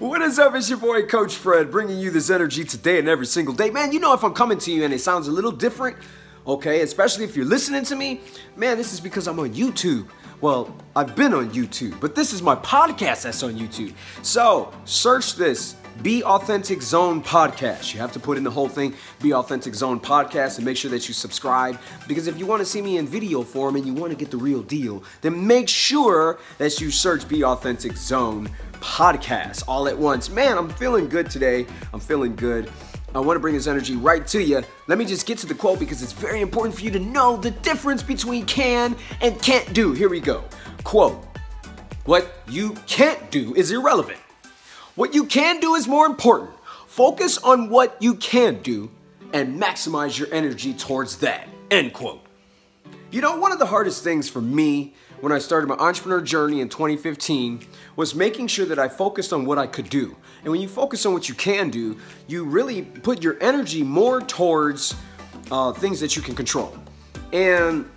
What is up? It's your boy Coach Fred bringing you this energy today and every single day. Man, you know if I'm coming to you and it sounds a little different, okay, especially if you're listening to me, man, this is because I'm on YouTube. Well, I've been on YouTube, but this is my podcast that's on YouTube. So search this Be Authentic Zone podcast. You have to put in the whole thing, Be Authentic Zone podcast, and make sure that you subscribe. Because if you want to see me in video form and you want to get the real deal, then make sure that you search Be Authentic Zone podcast all at once. Man, I'm feeling good today. I'm feeling good. I want to bring this energy right to you. Let me just get to the quote because it's very important for you to know the difference between can and can't do. Here we go. Quote What you can't do is irrelevant. What you can do is more important. Focus on what you can do and maximize your energy towards that. End quote. You know, one of the hardest things for me when I started my entrepreneur journey in 2015 was making sure that I focused on what I could do. And when you focus on what you can do, you really put your energy more towards uh, things that you can control. And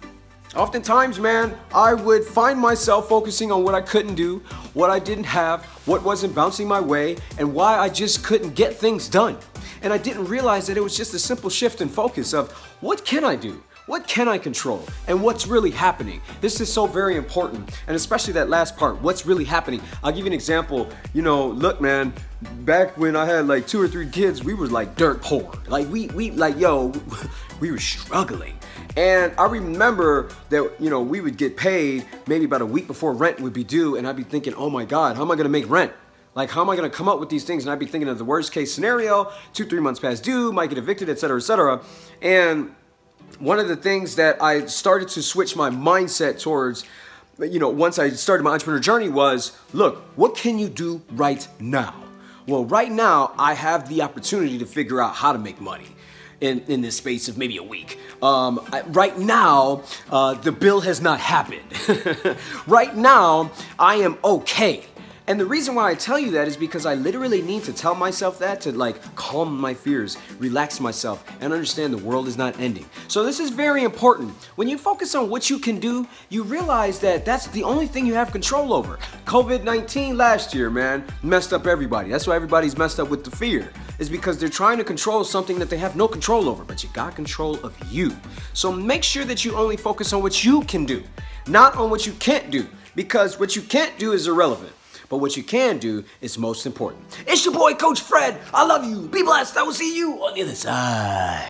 oftentimes, man, I would find myself focusing on what I couldn't do, what I didn't have, what wasn't bouncing my way, and why I just couldn't get things done. And I didn't realize that it was just a simple shift in focus of what can I do? What can I control? And what's really happening? This is so very important. And especially that last part, what's really happening? I'll give you an example. You know, look, man, back when I had like two or three kids, we were like dirt poor. Like we we like yo, we were struggling. And I remember that, you know, we would get paid maybe about a week before rent would be due, and I'd be thinking, oh my God, how am I gonna make rent? Like, how am I gonna come up with these things? And I'd be thinking of the worst case scenario, two, three months past due, might get evicted, et cetera, et cetera. And one of the things that I started to switch my mindset towards, you know, once I started my entrepreneur journey was look, what can you do right now? Well, right now, I have the opportunity to figure out how to make money. In, in this space of maybe a week. Um, I, right now, uh, the bill has not happened. right now, I am okay. And the reason why I tell you that is because I literally need to tell myself that to like calm my fears, relax myself, and understand the world is not ending. So this is very important. When you focus on what you can do, you realize that that's the only thing you have control over. COVID-19 last year, man, messed up everybody. That's why everybody's messed up with the fear. Is because they're trying to control something that they have no control over, but you got control of you. So make sure that you only focus on what you can do, not on what you can't do, because what you can't do is irrelevant. But what you can do is most important. It's your boy, Coach Fred. I love you. Be blessed. I will see you on the other side.